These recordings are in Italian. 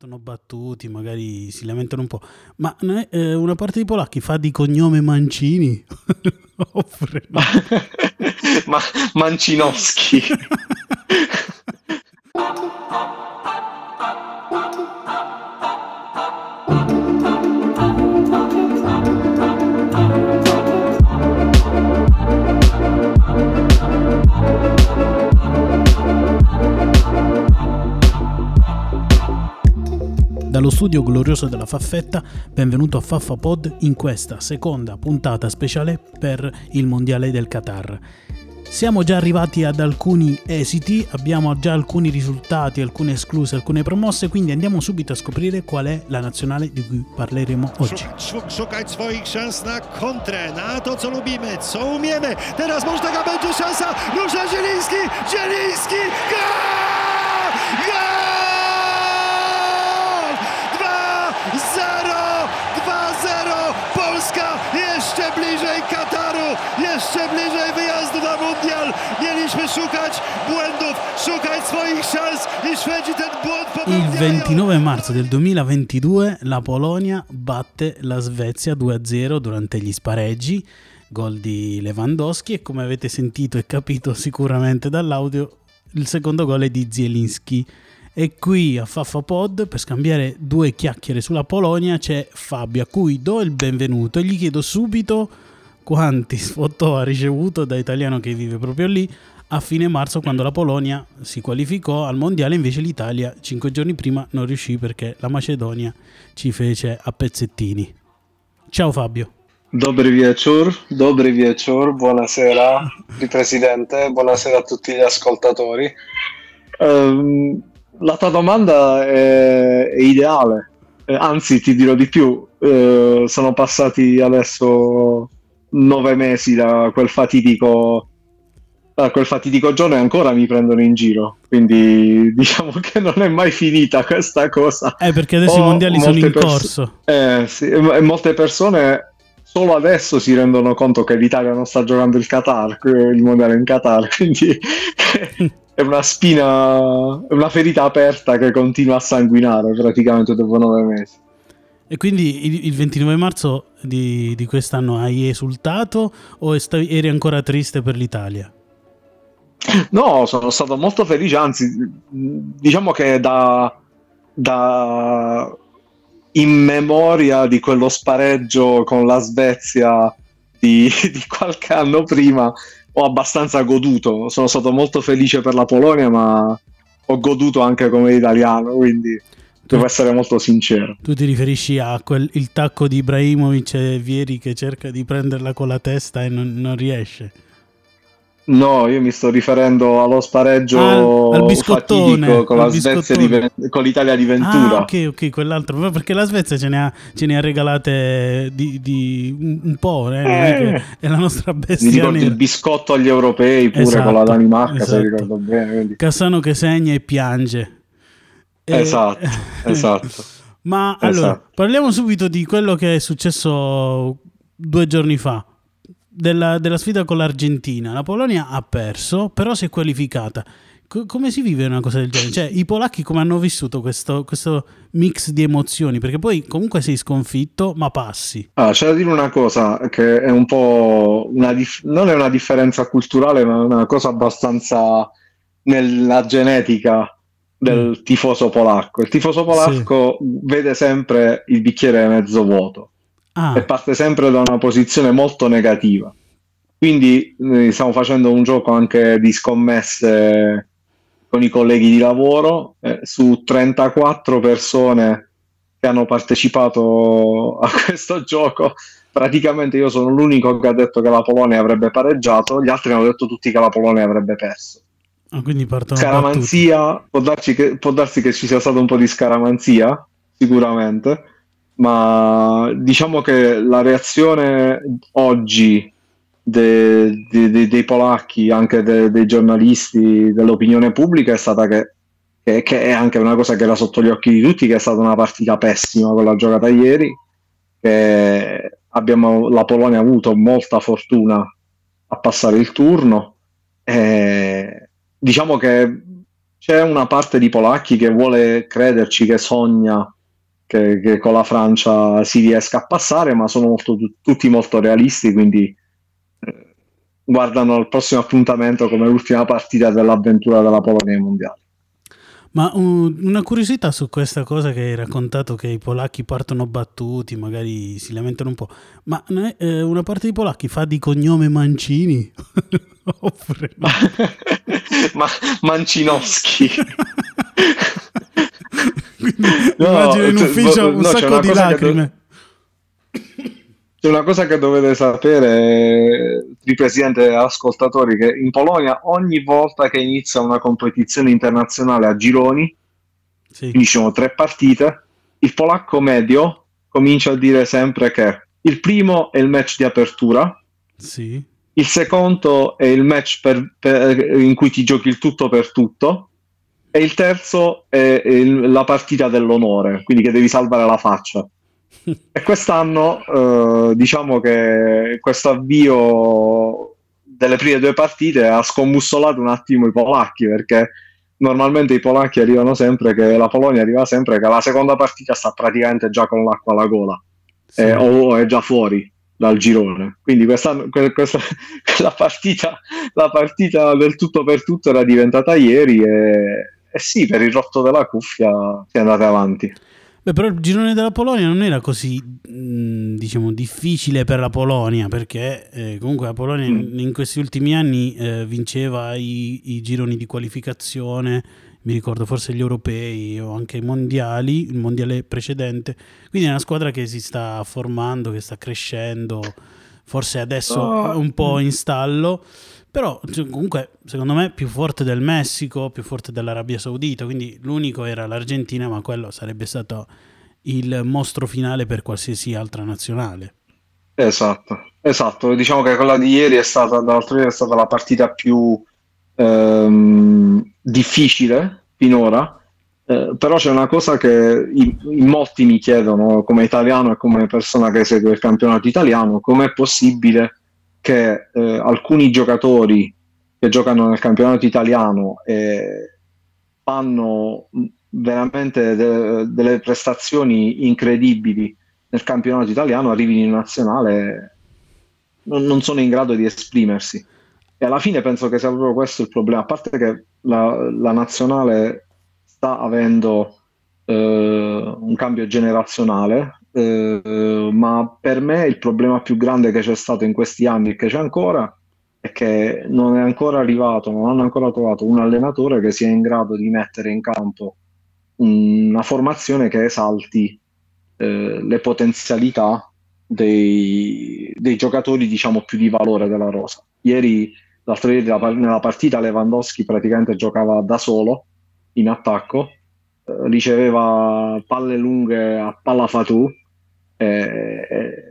partono battuti, magari si lamentano un po'. Ma eh, una parte di polacchi fa di cognome Mancini? Oppure no? Ma Mancinowski. Dallo studio glorioso della Faffetta, benvenuto a Faffa Pod in questa seconda puntata speciale per il Mondiale del Qatar. Siamo già arrivati ad alcuni esiti, abbiamo già alcuni risultati, alcune escluse, alcune promosse, quindi andiamo subito a scoprire qual è la nazionale di cui parleremo oggi. Szukać swoich szans na kontrę, na to co lubimy, co umiemy. Teraz może taka będzie szansa. Rusza Zieliński, Zieliński, gol! Gol! 2-0 Polska jeszcze bliżej Kataru, jeszcze bliżej wyjazdu na mundial. Mieliśmy szukać błędów, szukać swoich szans i Szwedzi ten błąd popełniają. Il 29 marzo del 2022 la Polonia batte la Svezia 2-0 durante gli spareggi gol di Lewandowski e come avete sentito e capito sicuramente dall'audio il secondo gol è di Zielinski e qui a Faffa per scambiare due chiacchiere sulla Polonia c'è Fabio a cui do il benvenuto e gli chiedo subito quanti foto ha ricevuto da italiano che vive proprio lì a fine marzo quando la Polonia si qualificò al mondiale invece l'Italia cinque giorni prima non riuscì perché la Macedonia ci fece a pezzettini. Ciao Fabio. Dobry wieczór, dobry wieczór, buonasera Presidente, buonasera a tutti gli ascoltatori. Um, la tua domanda è, è ideale, eh, anzi ti dirò di più, eh, sono passati adesso nove mesi da quel fatidico da quel fatidico giorno e ancora mi prendono in giro. Quindi diciamo che non è mai finita questa cosa. Eh, perché adesso Ho i mondiali sono in pers- corso. Eh, sì, e molte persone solo adesso si rendono conto che l'Italia non sta giocando il Qatar, il mondiale in Qatar. Quindi è una spina, una ferita aperta che continua a sanguinare praticamente dopo nove mesi. E quindi il, il 29 marzo di, di, quest'anno hai esultato o stavi, eri ancora triste per l'Italia? No, sono stato molto felice, anzi, diciamo che da, da in memoria di quello spareggio con la Svezia di, di qualche anno prima, ho abbastanza goduto. Sono stato molto felice per la Polonia, ma ho goduto anche come italiano, quindi devo essere molto sincero. Tu ti riferisci a quel il tacco di Ibrahimovic e Vieri che cerca di prenderla con la testa e non, non riesce? No, io mi sto riferendo allo spareggio ah, al biscottone con, la Svezia di, con l'Italia di Ventura. Ah, ok, ok, quell'altro. Perché la Svezia ce ne ha, ce ne ha regalate di, di un po', eh? eh. è la nostra bestia. Mi ricordo il biscotto agli europei pure esatto, con la esatto, Danimarca, esatto. se ricordo bene. Quindi. Cassano che segna e piange. Esatto, esatto. Ma esatto. allora, parliamo subito di quello che è successo due giorni fa della, della, sfida con l'Argentina. La Polonia ha perso, però si è qualificata. C- come si vive una cosa del genere? Cioè, i polacchi come hanno vissuto questo, questo mix di emozioni? Perché poi comunque sei sconfitto, ma passi. Ah, c'è da dire una cosa che è un po' una dif- non è una differenza culturale, ma è una cosa abbastanza nella genetica del mm. tifoso polacco. Il tifoso polacco sì. vede sempre il bicchiere mezzo vuoto ah. e parte sempre da una posizione molto negativa. Quindi eh, stiamo facendo un gioco anche di scommesse con i colleghi di lavoro. Eh, su 34 persone che hanno partecipato a questo gioco, praticamente io sono l'unico che ha detto che la Polonia avrebbe pareggiato, gli altri hanno detto tutti che la Polonia avrebbe perso. Ah, quindi scaramanzia, può darsi, che, può darsi che ci sia stato un po' di scaramanzia, sicuramente ma diciamo che la reazione oggi de, de, de, dei polacchi, anche dei giornalisti, dell'opinione pubblica è stata che, che, che, è anche una cosa che era sotto gli occhi di tutti, che è stata una partita pessima quella giocata ieri, che abbiamo, la Polonia ha avuto molta fortuna a passare il turno. E diciamo che c'è una parte di polacchi che vuole crederci, che sogna che, che con la Francia si riesca a passare, ma sono molto, tutti molto realisti, quindi eh, guardano il prossimo appuntamento come l'ultima partita dell'avventura della Polonia ai mondiali. Ma uh, una curiosità su questa cosa che hai raccontato che i polacchi partono battuti, magari si lamentano un po', ma eh, una parte dei polacchi fa di cognome Mancini? Oppure no? Ma, Mancinowski. no, immagino in ufficio un no, sacco di lacrime. C'è una cosa che dovete sapere, di presidente e ascoltatori, che in Polonia ogni volta che inizia una competizione internazionale a gironi, sì. finiscono tre partite, il polacco medio comincia a dire sempre che il primo è il match di apertura, sì. il secondo è il match per, per, in cui ti giochi il tutto per tutto, e il terzo è il, la partita dell'onore, quindi che devi salvare la faccia. E quest'anno eh, diciamo che questo avvio delle prime due partite ha scombussolato un attimo i polacchi perché normalmente i polacchi arrivano sempre che la Polonia arriva sempre che la seconda partita sta praticamente già con l'acqua alla gola. Sì. eh, o è già fuori dal girone. Quindi questa, questa la, partita, la partita del tutto per tutto era diventata ieri e, e sì per il rotto della cuffia si è andata avanti Beh, però il girone della Polonia non era così, mh, diciamo, difficile per la Polonia, perché eh, comunque la Polonia mm. in, in, questi ultimi anni eh, vinceva i, i, gironi di qualificazione, mi ricordo forse gli europei o anche i mondiali, il mondiale precedente. Quindi è una squadra che si sta formando, che sta crescendo, forse adesso oh. un po' in stallo. Però cioè, comunque secondo me più forte del Messico, più forte dell'Arabia Saudita, quindi l'unico era l'Argentina, ma quello sarebbe stato il mostro finale per qualsiasi altra nazionale. Esatto, esatto. Diciamo che quella di ieri è stata, dall'altro ieri è stata la partita più ehm, difficile finora. Eh, però c'è una cosa che in, in molti mi chiedono come italiano e come persona che segue il campionato italiano, com'è possibile che eh, alcuni giocatori che giocano nel campionato italiano eh, fanno veramente de- delle prestazioni incredibili nel campionato italiano, arrivino in nazionale, non, non, sono in grado di esprimersi. E alla fine penso che sia proprio questo il problema, a parte che la, la nazionale sta avendo eh, un cambio generazionale, eh, ma per me il problema più grande che c'è stato in questi anni e che c'è ancora è che non è ancora arrivato, non hanno ancora trovato un allenatore che sia in grado di mettere in campo una formazione che esalti eh, le potenzialità dei, dei, giocatori diciamo più di valore della rosa. Ieri, l'altro ieri nella partita Lewandowski praticamente giocava da solo in attacco, eh, riceveva palle lunghe a palla fatù eh,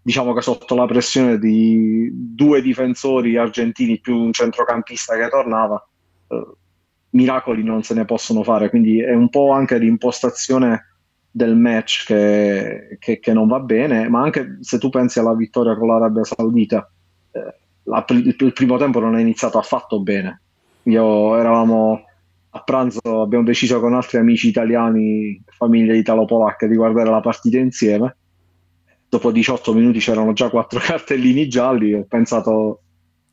diciamo che sotto la pressione di due difensori argentini più un centrocampista che tornava, eh, miracoli non se ne possono fare. Quindi è un po' anche l'impostazione del match che, che, che non va bene, ma anche se tu pensi alla vittoria con l'Arabia Saudita, eh, la, il, il primo tempo non è iniziato affatto bene. Io eravamo a pranzo abbiamo deciso con altri amici italiani, famiglie italo-polacche, di guardare la partita insieme. Dopo 18 minuti c'erano già quattro cartellini gialli ho pensato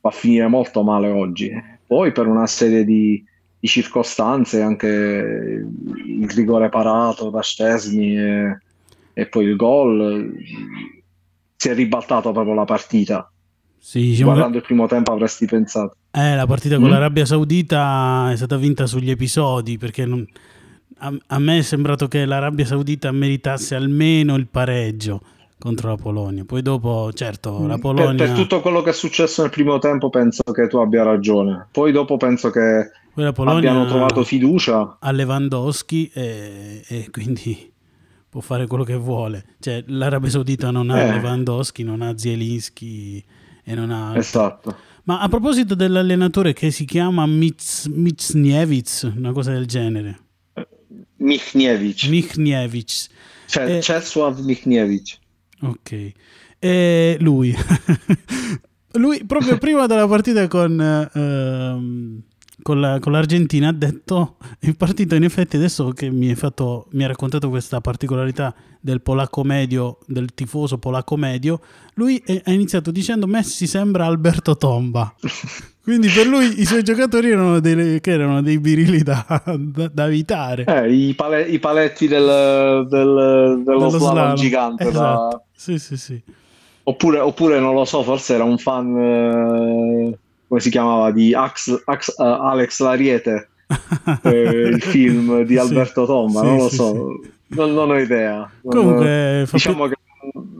va a finire molto male oggi. Poi per una serie di, di circostanze, anche il rigore parato da Stesni e, e poi il gol, si è ribaltato proprio la partita. Sì, diciamo Guardando il primo tempo avresti pensato. Eh, la partita con mm. l'Arabia Saudita è stata vinta sugli episodi perché non... a, a, me è sembrato che l'Arabia Saudita meritasse almeno il pareggio contro la Polonia. Poi dopo, certo, la Polonia... Per, per tutto quello che è successo nel primo tempo penso che tu abbia ragione. Poi dopo penso che abbiano trovato fiducia. A Lewandowski e, e, quindi può fare quello che vuole. Cioè, l'Arabia Saudita non ha eh. Lewandowski, non ha Zielinski e non ha... Esatto. Ma a proposito dell'allenatore che si chiama Mitz, Mitzniewicz, una cosa del genere. Michniewicz. Michniewicz. Cioè, eh, Czesław Michniewicz. Ok. E lui. lui proprio prima della partita con, uh, con, la, con, l'Argentina ha detto il partito in effetti adesso che mi hai, fatto, mi hai raccontato questa particolarità del polacco medio del tifoso polacco medio lui ha iniziato dicendo Messi sembra Alberto Tomba quindi per lui i suoi giocatori erano, dei, erano dei birili da, da, da evitare. Eh, i, pale, i, paletti del, del, dello, dello slalom gigante esatto. da... sì sì sì. Oppure, oppure non lo so forse era un fan eh come si chiamava, di Ax, Ax, uh, Alex Lariete, eh, il film di Alberto sì, Tomba, sì, non lo sì, so, non, non, ho idea. Comunque, diciamo che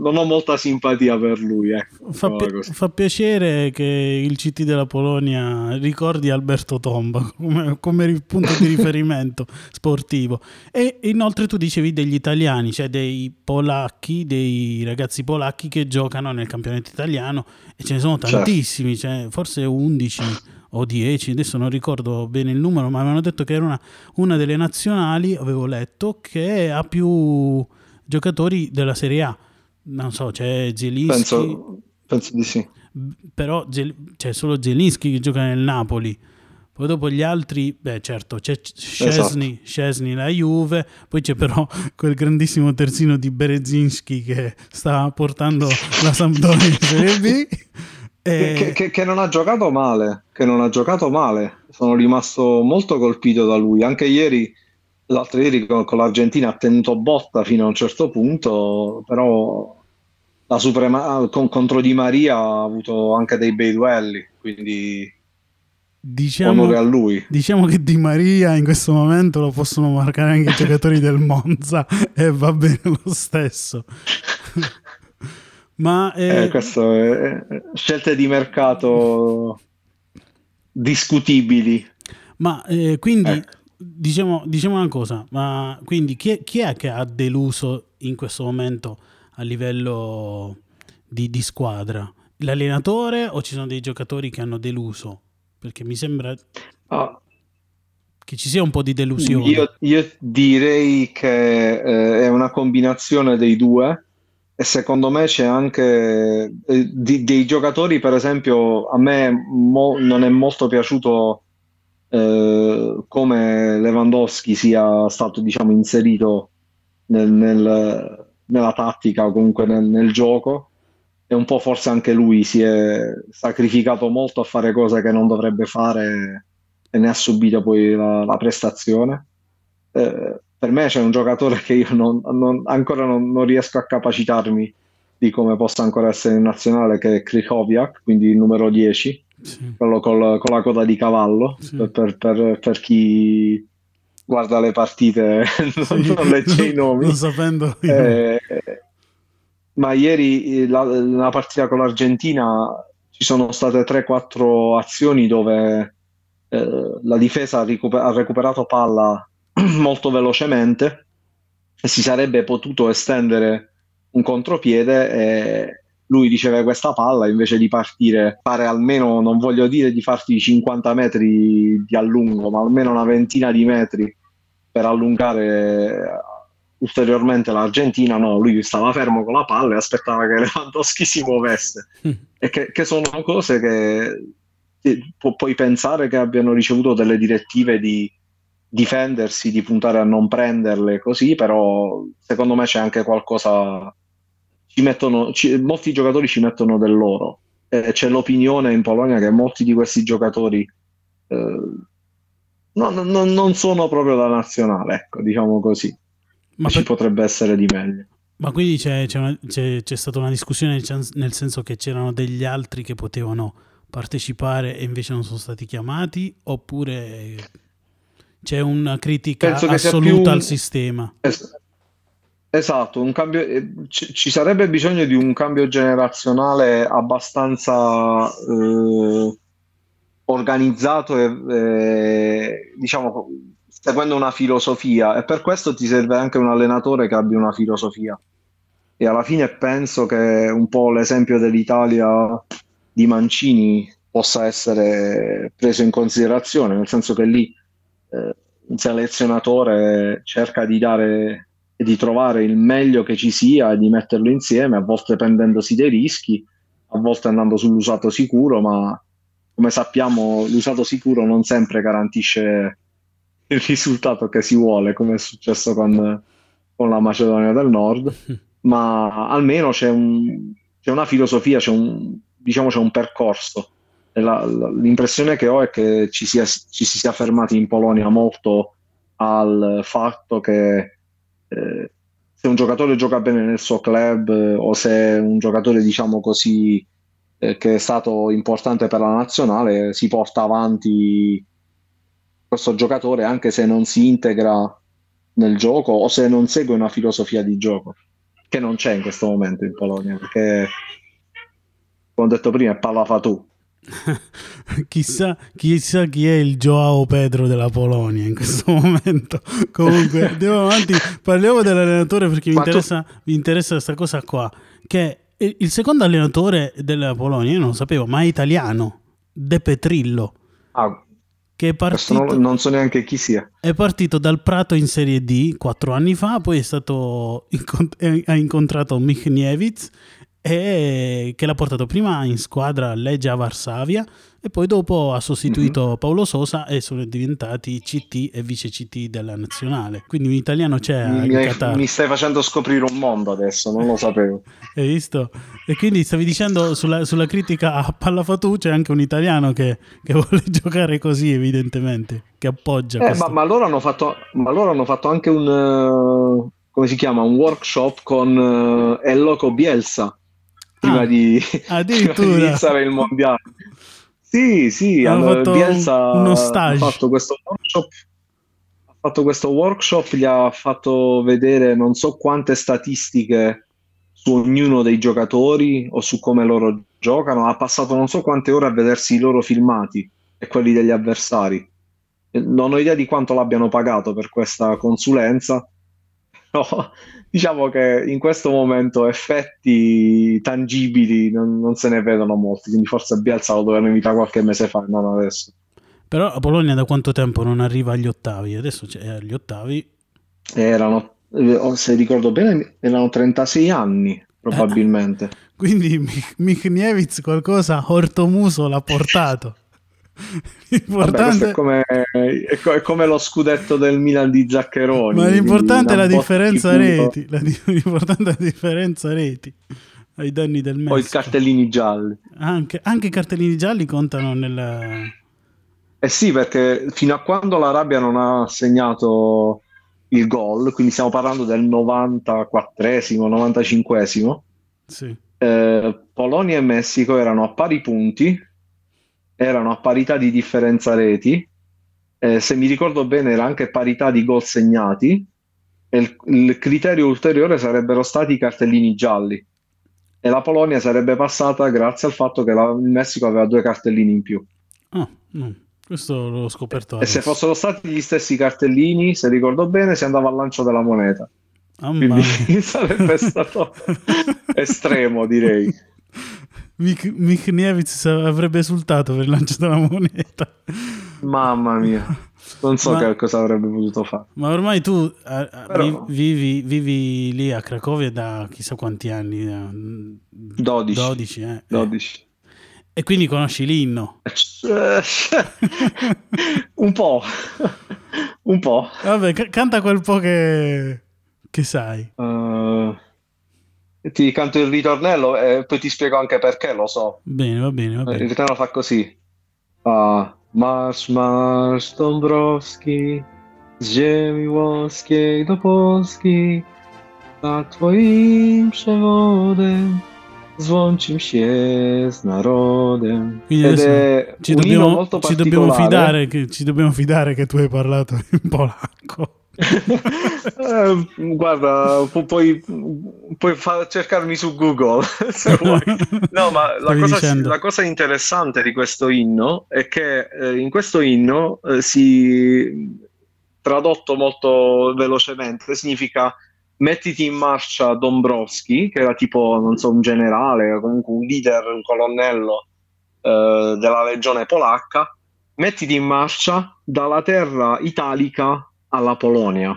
non ho molta simpatia per lui. Ecco, fa, pi- fa, piacere che il CT della Polonia ricordi Alberto Tomba come, come punto di riferimento sportivo. E inoltre tu dicevi degli italiani, cioè dei polacchi, dei ragazzi polacchi che giocano nel campionato italiano e ce ne sono certo. tantissimi, certo. cioè, forse 11 o 10, adesso non ricordo bene il numero, ma avevano detto che era una, una delle nazionali, avevo letto, che ha più giocatori della Serie A non so, c'è Zelinski. Penso, penso di sì. Però c'è solo Zelinski che gioca nel Napoli. Poi dopo gli altri, beh certo, c'è Scesni, esatto. la Juve, poi c'è però quel grandissimo terzino di Berezinski che sta portando la Sampdoria in Serie B. E... Che, che, che, non ha giocato male, che non ha giocato male. Sono rimasto molto colpito da lui. Anche ieri, l'altro ieri con, con l'Argentina ha tenuto botta fino a un certo punto, però la Suprema con, contro Di Maria ha avuto anche dei bei duelli, quindi diciamo, onore a lui. Diciamo che Di Maria in questo momento lo possono marcare anche i giocatori del Monza e va bene lo stesso. Ma eh... Eh, questo è scelte di mercato discutibili. Ma eh, quindi ecco. diciamo, diciamo, una cosa, ma quindi chi è, chi è che ha deluso in questo momento? A livello di, di squadra? L'allenatore o ci sono dei giocatori che hanno deluso? Perché mi sembra oh. che ci sia un po' di delusione. Io, io direi che eh, è una combinazione dei due e secondo me c'è anche eh, di, dei giocatori, per esempio, a me mo, non è molto piaciuto eh, come Lewandowski sia stato diciamo, inserito nel, nel nella tattica o comunque nel, nel, gioco e un po' forse anche lui si è sacrificato molto a fare cose che non dovrebbe fare e ne ha subito poi la, la prestazione. Eh, per me c'è un giocatore che io non, non, ancora non, non, riesco a capacitarmi di come possa ancora essere in nazionale, che è Krychowiak, quindi il numero 10, sì. quello col, con la coda di cavallo, sì. per, per, per, chi guarda le partite, non, sì, non legge i nomi. Non sapendo eh, ma ieri la, nella partita con l'Argentina ci sono state 3-4 azioni dove eh, la difesa ha, recuper- ha recuperato palla molto velocemente e si sarebbe potuto estendere un contropiede e lui riceve questa palla invece di partire, fare almeno, non voglio dire di farti 50 metri di allungo, ma almeno una ventina di metri per allungare ulteriormente l'Argentina, no, lui stava fermo con la palla e aspettava che Lewandowski si muovesse. Mm. E che, che, sono cose che pu- puoi pensare che abbiano ricevuto delle direttive di difendersi, di puntare a non prenderle così, però secondo me c'è anche qualcosa... Ci mettono, ci, molti giocatori ci mettono del loro. E c'è l'opinione in Polonia che molti di questi giocatori eh, no, no, non sono proprio da nazionale, ecco, diciamo così. Ma ci per... potrebbe essere di meglio. Ma quindi c'è, c'è, una, c'è, c'è, stata una discussione nel senso che c'erano degli altri che potevano partecipare e invece non sono stati chiamati oppure c'è una critica assoluta più... al sistema? Es- esatto, cambio... Eh, ci, ci, sarebbe bisogno di un cambio generazionale abbastanza eh, organizzato e eh, diciamo seguendo una filosofia. E per questo ti serve anche un allenatore che abbia una filosofia. E alla fine penso che un po' l'esempio dell'Italia di Mancini possa essere preso in considerazione nel senso che lì eh, un selezionatore cerca di dare e di trovare il meglio che ci sia e di metterlo insieme a volte prendendosi dei rischi a volte andando sull'usato sicuro ma come sappiamo l'usato sicuro non sempre garantisce il risultato che si vuole, come è successo con, con la Macedonia del Nord, ma almeno c'è, un, c'è una filosofia, c'è un, diciamo, c'è un percorso. La, la, l'impressione che ho è che ci, sia, ci, si sia fermati in Polonia molto al fatto che eh, se un giocatore gioca bene nel suo club eh, o se un giocatore, diciamo così, eh, che è stato importante per la nazionale, si porta avanti questo giocatore anche se non si integra nel gioco o se non segue una filosofia di gioco, che non c'è in questo momento in Polonia, perché come ho detto prima è palla fa tu. chissà, chissà, chi è il Joao Pedro della Polonia in questo momento. Comunque, andiamo avanti. Parliamo dell'allenatore perché mi interessa, mi interessa questa cosa qua. Che il secondo allenatore della Polonia, io non lo sapevo, ma è italiano, De Petrillo. Ah, che è partito, non, non, so neanche chi sia. È partito dal Prato in Serie D quattro anni fa, poi è stato, ha incontrato Michniewicz e che l'ha portato prima in squadra a Legia Varsavia e poi dopo ha sostituito mm-hmm. Paolo Sosa e sono diventati CT e vice CT della nazionale. Quindi un italiano c'è mi, mi stai facendo scoprire un mondo adesso, non lo sapevo. Hai visto? E quindi stavi dicendo sulla, sulla critica a Pallafatù c'è anche un italiano che, che, vuole giocare così, evidentemente, che appoggia. Eh, ma, ma, loro hanno fatto, ma loro hanno fatto anche un, uh, come si chiama, un workshop con uh, El Loco Bielsa prima, ah, di, prima di iniziare il mondiale. Sì, sì, hanno fatto Bielsa uno stage. ha fatto questo workshop ha fatto questo workshop, gli ha fatto vedere non so quante statistiche su ognuno dei giocatori o su come loro giocano, ha passato non so quante ore a vedersi i loro filmati e quelli degli avversari. Non ho idea di quanto l'abbiano pagato per questa consulenza, però diciamo che in questo momento effetti tangibili non, non se ne vedono molti, quindi forse Bielsa lo dovevano invitare qualche mese fa, non adesso. Però la Polonia da quanto tempo non arriva agli ottavi? Adesso c'è agli ottavi. Erano, eh, se ricordo bene, erano 36 anni probabilmente. Eh, quindi Michniewicz qualcosa Ortomuso l'ha portato. L'importante... Vabbè, è, come, è, come, lo scudetto del Milan di Zaccheroni. Ma l'importante è la differenza reti. La, l'importante è la differenza reti ai danni del Messico. O i cartellini gialli. Anche, anche i cartellini gialli contano nel... Eh sì, perché fino a quando l'Arabia non ha segnato il gol, quindi stiamo parlando del 94esimo, 95esimo, sì. eh, Polonia e Messico erano a pari punti erano a parità di differenza reti, eh, se mi ricordo bene era anche parità di gol segnati, e il, il criterio ulteriore sarebbero stati i cartellini gialli e la Polonia sarebbe passata grazie al fatto che la, il Messico aveva due cartellini in più. Ah, no. Questo l'ho scoperto. Adesso. E se fossero stati gli stessi cartellini, se ricordo bene, si andava al lancio della moneta. Oh, Quindi sarebbe stato estremo, direi. Mik- Michniewicz avrebbe esultato per il lancio della moneta. Mamma mia, non so ma, che cosa avrebbe potuto fare. Ma ormai tu Però... vivi, vivi, lì a Cracovia da chissà quanti anni? 12. 12, eh. 12. E quindi conosci l'inno? Un po'. Un po'. Vabbè, c- canta quel po' che, che sai. Uh ti canto il ritornello e poi ti spiego anche perché, lo so. Bene, va bene, va bene. Il ritornello fa così. Fa Marsz, marsz Dąbrowski z ziemi włoskiej do Polski za twoim przewodem złączim się z narodem. Quindi adesso ci dobbiamo, ci dobbiamo, fidare che, ci dobbiamo fidare che tu hai parlato in polacco eh, guarda, pu- puoi, puoi fa- cercarmi su Google se vuoi. No, ma la cosa, la cosa, interessante di questo inno è che eh, in questo inno eh, si tradotto molto velocemente significa mettiti in marcia Dombrowski, che era tipo, non so, un generale, comunque un leader, un colonnello eh, della legione polacca, mettiti in marcia dalla terra italica alla Polonia.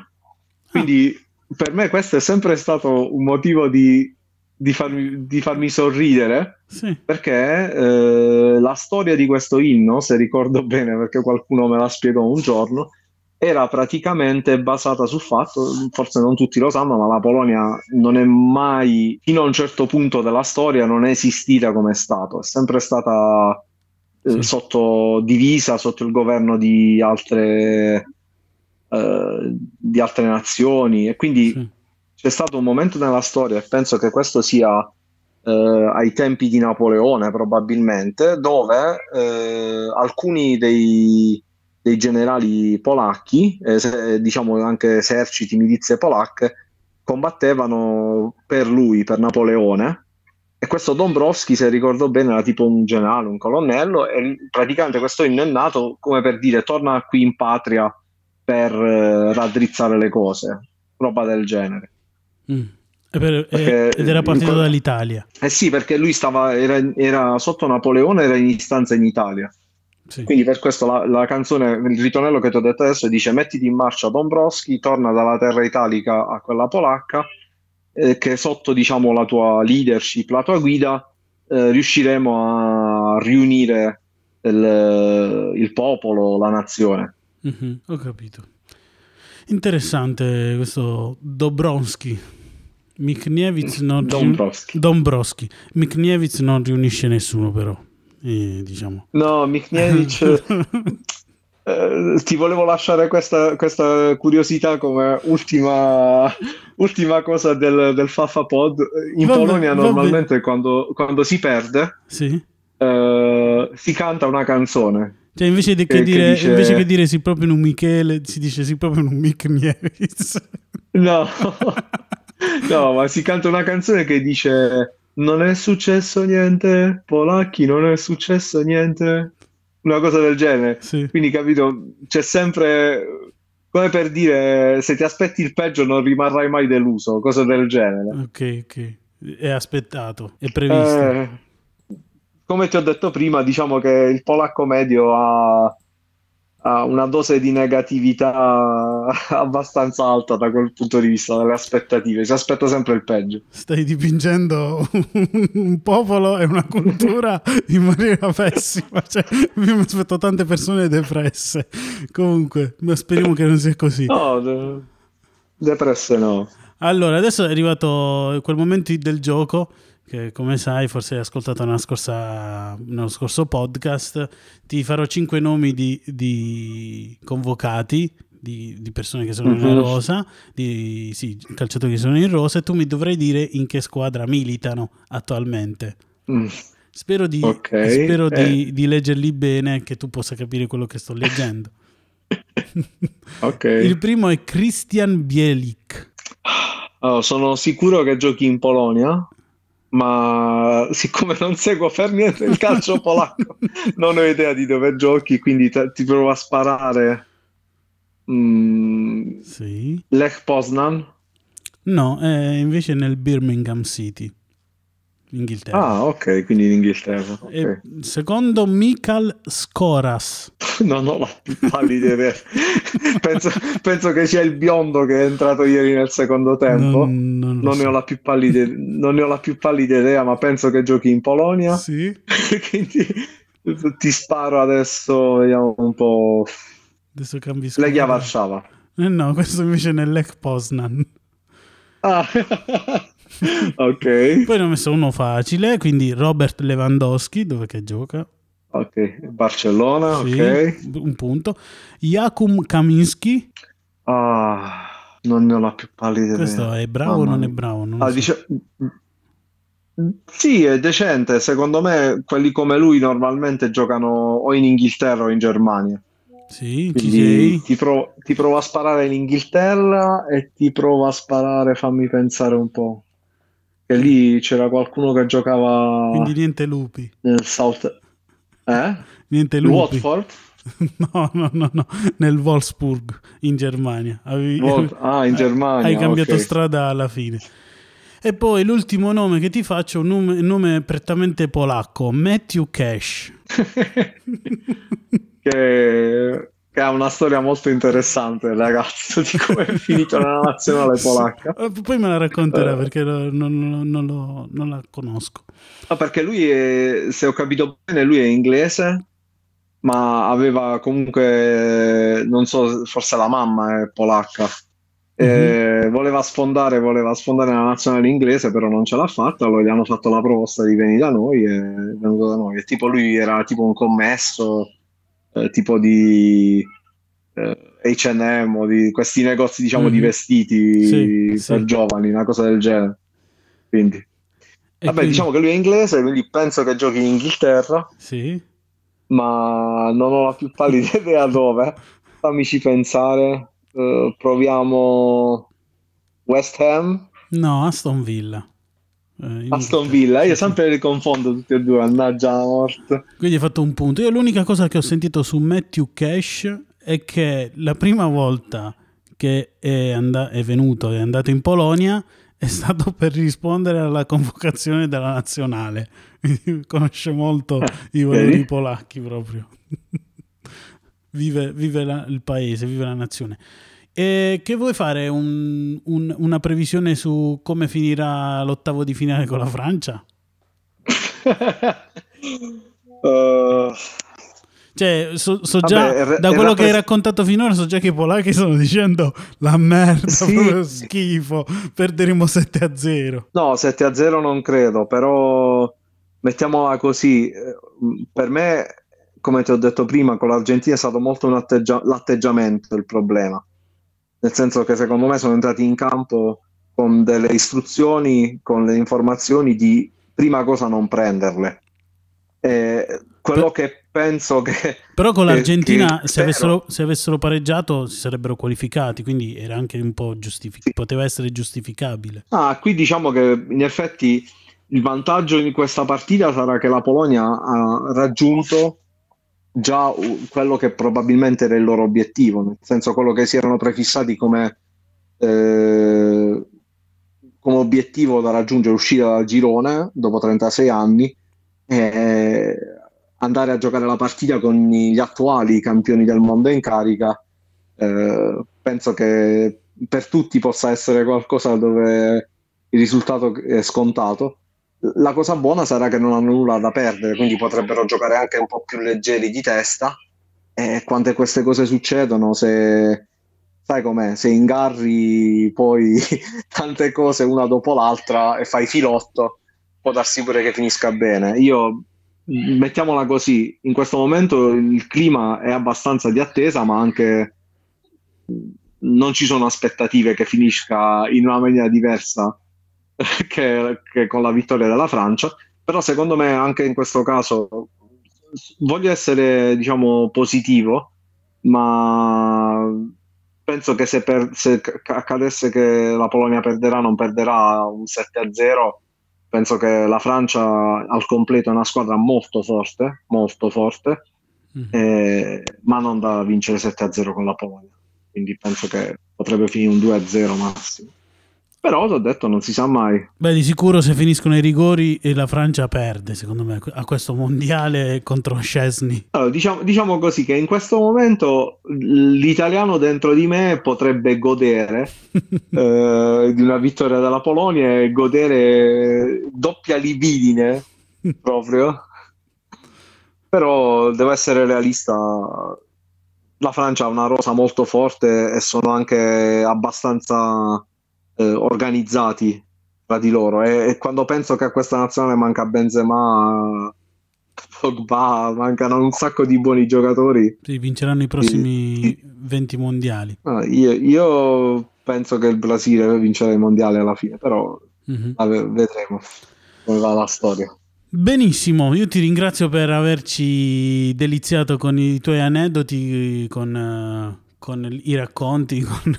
Quindi ah. per me questo è sempre stato un motivo di di farmi, di farmi sorridere Sì. perché eh, la storia di questo inno, se ricordo bene, perché qualcuno me la spiegò un giorno, era praticamente basata sul fatto, forse non tutti lo sanno, ma la Polonia non è mai, fino a un certo punto della storia, non è esistita come Stato, è sempre stata eh, Sì. sotto divisa, sotto il governo di altre, eh, di altre nazioni e quindi sì. c'è stato un momento nella storia, e penso che questo sia eh, ai tempi di Napoleone probabilmente, dove eh, alcuni dei, dei generali polacchi, eh, se- diciamo anche eserciti, milizie polacche, combattevano per lui, per Napoleone. E questo Dombrowski, se ricordo bene, era tipo un generale, un colonnello, e praticamente questo inno è nato come per dire torna qui in patria per eh, raddrizzare le cose, roba del genere. Mm. Per- Perché ed era in partito quel- dall'Italia. Eh sì, perché lui stava, era, era sotto Napoleone, era in istanza in Italia. Sì. Quindi per questo la, la canzone, il ritornello che ti ho detto adesso dice mettiti in marcia Dombrowski, torna dalla terra italica a quella polacca, eh, che sotto diciamo la tua leadership, la tua guida, eh, riusciremo a riunire il, il popolo, la nazione. Mhm, ho capito. Interessante questo Dobrowski. Mikniewicz non, Dombrowski. Dombrowski. Mikniewicz non riunisce nessuno però, eh, diciamo. No, Mikniewicz, eh, ti volevo lasciare questa, questa curiosità come ultima, ultima cosa del, del Faffa Pod. In Vabbè, Polonia normalmente quando, quando si perde sì? eh, si canta una canzone. Cioè invece, che Che- dire, dice- invece che dire si proprio un Michele, si dice si proprio un Mikniewicz. No, no, ma si canta una canzone che dice non è successo niente, polacchi, non è successo niente. Una cosa del genere. sì. Quindi, capito, c'è sempre, come per dire, se ti aspetti il peggio non rimarrai mai deluso, cose del genere. Ok, ok. È aspettato, è previsto. Eh, come ti ho detto prima, diciamo che il polacco medio ha, ha una dose di negatività abbastanza alta da quel punto di vista, dalle aspettative, si aspetta sempre il peggio. Stai dipingendo un popolo e una cultura in maniera pessima. Cioè, io mi aspetto tante persone depresse. Comunque, ma speriamo che non sia così. No, de- depresse no. Allora, adesso è arrivato quel momento del gioco che come sai forse hai ascoltato nella scorsa, nello scorso podcast. Ti farò cinque nomi di, di convocati, di, di persone che sono in Mhm. rosa, di sì, calciatori che sono in rosa e tu mi dovrai dire in che squadra militano attualmente. Mm, Spero di, Ok, spero eh. di, di leggerli bene, che tu possa capire quello che sto leggendo. ok. Il primo è Christian Bielik. Allora, sono sicuro che giochi in Polonia, ma siccome non seguo per niente il calcio polacco, non ho idea di dove giochi, quindi te- ti provo a sparare. Mm, Sì. Lech Poznan. No, è invece nel Birmingham City, Inghilterra. Ah, ok, quindi in Inghilterra. ok. E secondo Mikal Skoras. Non ho la più pallida idea. penso, penso che sia il biondo che è entrato ieri nel secondo tempo. Non, non Non ne, ho la più pallida, non ne ho la più pallida idea, ma penso che giochi in Polonia. Sì, Quindi ti sparo adesso, vediamo un po'. adesso cambi Legia squadra. Warszawa. Eh no, questo invece è nel Lech Poznan. Ah, ok, Poi ne ho messo uno facile, quindi Robert Lewandowski, dove che gioca? ok, Barcellona, Sì, ok. un punto. Jakub Kaminski, Ah, non ne ho la più pallida idea. questo è bravo o non è bravo? Non Ah, so. dice- Sì, è decente. Secondo me quelli come lui normalmente giocano o in Inghilterra o in Germania. Sì, Quindi ti provo, ti provo a sparare in Inghilterra e ti provo a sparare, fammi pensare un po'. Che lì c'era qualcuno che giocava Quindi niente lupi. nel South... Eh? Niente lupi. Watford? No, no, no, no, nel Wolfsburg in Germania. Avevi- Wat- ah, in Germania. Hai cambiato ok. strada alla fine. E poi l'ultimo nome che ti faccio, un nome, un nome prettamente polacco, Matthew Cash. che che ha una storia molto interessante, il ragazzo, di come è finito nella nazionale polacca. Eh, Poi me la racconterà perché lo- non, non- non lo- non la conosco. No, perché lui è, se ho capito bene, lui è inglese, ma aveva comunque, non so, forse la mamma è polacca. E voleva sfondare, voleva sfondare la nazionale inglese, però non ce l'ha fatta. Allora gli hanno fatto la proposta di venire da noi e è venuto da noi. E tipo lui era tipo un commesso, eh, tipo di eh, H&M o di questi negozi, diciamo, di Mhm. vestiti Sì, per sì. giovani, una cosa del genere. Quindi. E Vabbè, quindi- diciamo che lui è inglese, quindi penso che giochi in Inghilterra, Sì? ma non ho la più pallida idea dove. Fammici pensare. Eh, proviamo West Ham, No, Aston Villa. Eh, Aston Inghilterra. Villa. Io sempre li confondo tutti e due, mannaggia la morte. Quindi hai fatto un punto. Io l'unica cosa che ho sentito su Matthew Cash è che la prima volta che è, and- è venuto, è andato in Polonia, è stato per rispondere alla convocazione della nazionale. Quindi conosce molto i valori polacchi proprio. vive vive la- il paese, vive la nazione. E che vuoi fare? Un- un- una previsione su come finirà l'ottavo di finale con la Francia? Eh, Cioè, so, so Vabbè, già, è ra- da quello che hai rappres- raccontato finora, so già che i polacchi stanno dicendo la merda, Sì. proprio schifo, perderemo 7 a 0. No, 7 a 0 non credo, però mettiamola così, eh, per me, come ti ho detto prima, con l'Argentina è stato molto atteggia- l'atteggiamento il problema, nel senso che secondo me sono entrati in campo con delle istruzioni, con le informazioni di prima cosa non prenderle. E quello che penso che... Però con che- l'Argentina, che se, avessero, se avessero pareggiato, si sarebbero qualificati, quindi era anche un po' giustificabile, poteva essere giustificabile. Ah, qui diciamo che in effetti il vantaggio in questa partita sarà che la Polonia ha raggiunto già quello che probabilmente era il loro obiettivo, nel senso quello che si erano prefissati come, eh, come obiettivo da raggiungere, uscire dal girone dopo 36 anni e andare a giocare la partita con gli attuali campioni del mondo in carica. Eh, penso che per tutti possa essere qualcosa dove il risultato è scontato. La cosa buona sarà che non hanno nulla da perdere, quindi potrebbero giocare anche un po' più leggeri di testa. E quante queste cose succedono, se sai com'è, se ingarri poi tante cose una dopo l'altra e fai filotto, può darsi pure che finisca bene. Io mettiamola così, in questo momento il clima è abbastanza di attesa, ma anche non ci sono aspettative che finisca in una maniera diversa che, che con la vittoria della Francia. Però secondo me anche in questo caso voglio essere, diciamo, positivo, ma penso che se, per- se accadesse che la Polonia perderà, non perderà un 7-0. Penso che la Francia al completo è una squadra molto forte, molto forte, Mhm. eh, ma non da vincere 7-0 con la Polonia. Quindi penso che potrebbe finire un 2-0 massimo. Però, ho detto, non si sa mai. Beh, di sicuro se finiscono i rigori e la Francia perde, secondo me, a questo mondiale contro Scesni. Allora, diciamo, diciamo così che in questo momento l'italiano dentro di me potrebbe godere eh, di una vittoria della Polonia e godere doppia libidine proprio. Però devo essere realista. La Francia ha una rosa molto forte e sono anche abbastanza eh, organizzati tra di loro. E, e quando penso che a questa nazionale manca Benzema, Pogba, mancano un sacco di buoni giocatori. Sì, vinceranno i prossimi 20 mondiali. Ah, io, io penso che il Brasile vincerà i mondiali alla fine, però Mhm. vabbè, vedremo come va la storia. Benissimo, io ti ringrazio per averci deliziato con i tuoi aneddoti, con, eh, con i racconti, con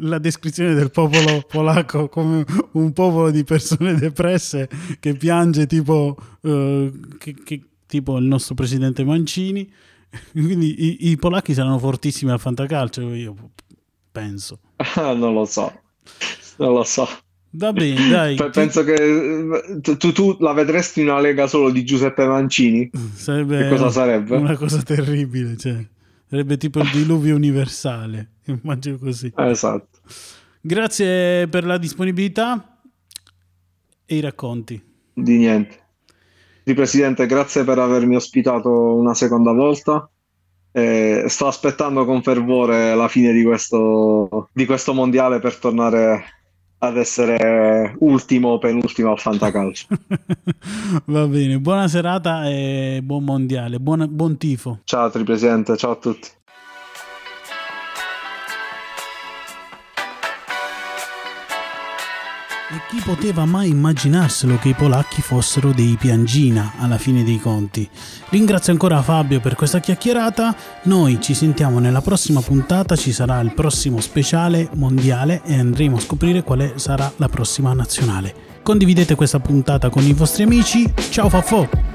la descrizione del popolo polacco come un popolo di persone depresse che piange tipo, eh, che- che- tipo il nostro presidente Mancini. Quindi i, i polacchi saranno fortissimi al fantacalcio, io penso. non lo so, non lo so. Va bene, dai. Pe- ti- Penso che eh, tu, tu la vedresti in una lega solo di Giuseppe Mancini? Sarebbe Che cosa sarebbe? una cosa terribile, cioè, Sarebbe tipo il diluvio universale, immagino così. Esatto. Grazie per la disponibilità e i racconti. Di niente. Di Presidente, grazie per avermi ospitato una seconda volta. Eh, sto aspettando con fervore la fine di questo, di questo mondiale per tornare ad essere ultimo o penultimo al fantacalcio. Va bene, buona serata e buon mondiale, buon, buon tifo. Ciao Tripresidente, ciao a tutti. E chi poteva mai immaginarselo che i polacchi fossero dei piangina alla fine dei conti? Ringrazio ancora Fabio per questa chiacchierata. Noi ci sentiamo nella prossima puntata, ci sarà il prossimo speciale mondiale e andremo a scoprire quale sarà la prossima nazionale. Condividete questa puntata con i vostri amici. Ciao Faffo!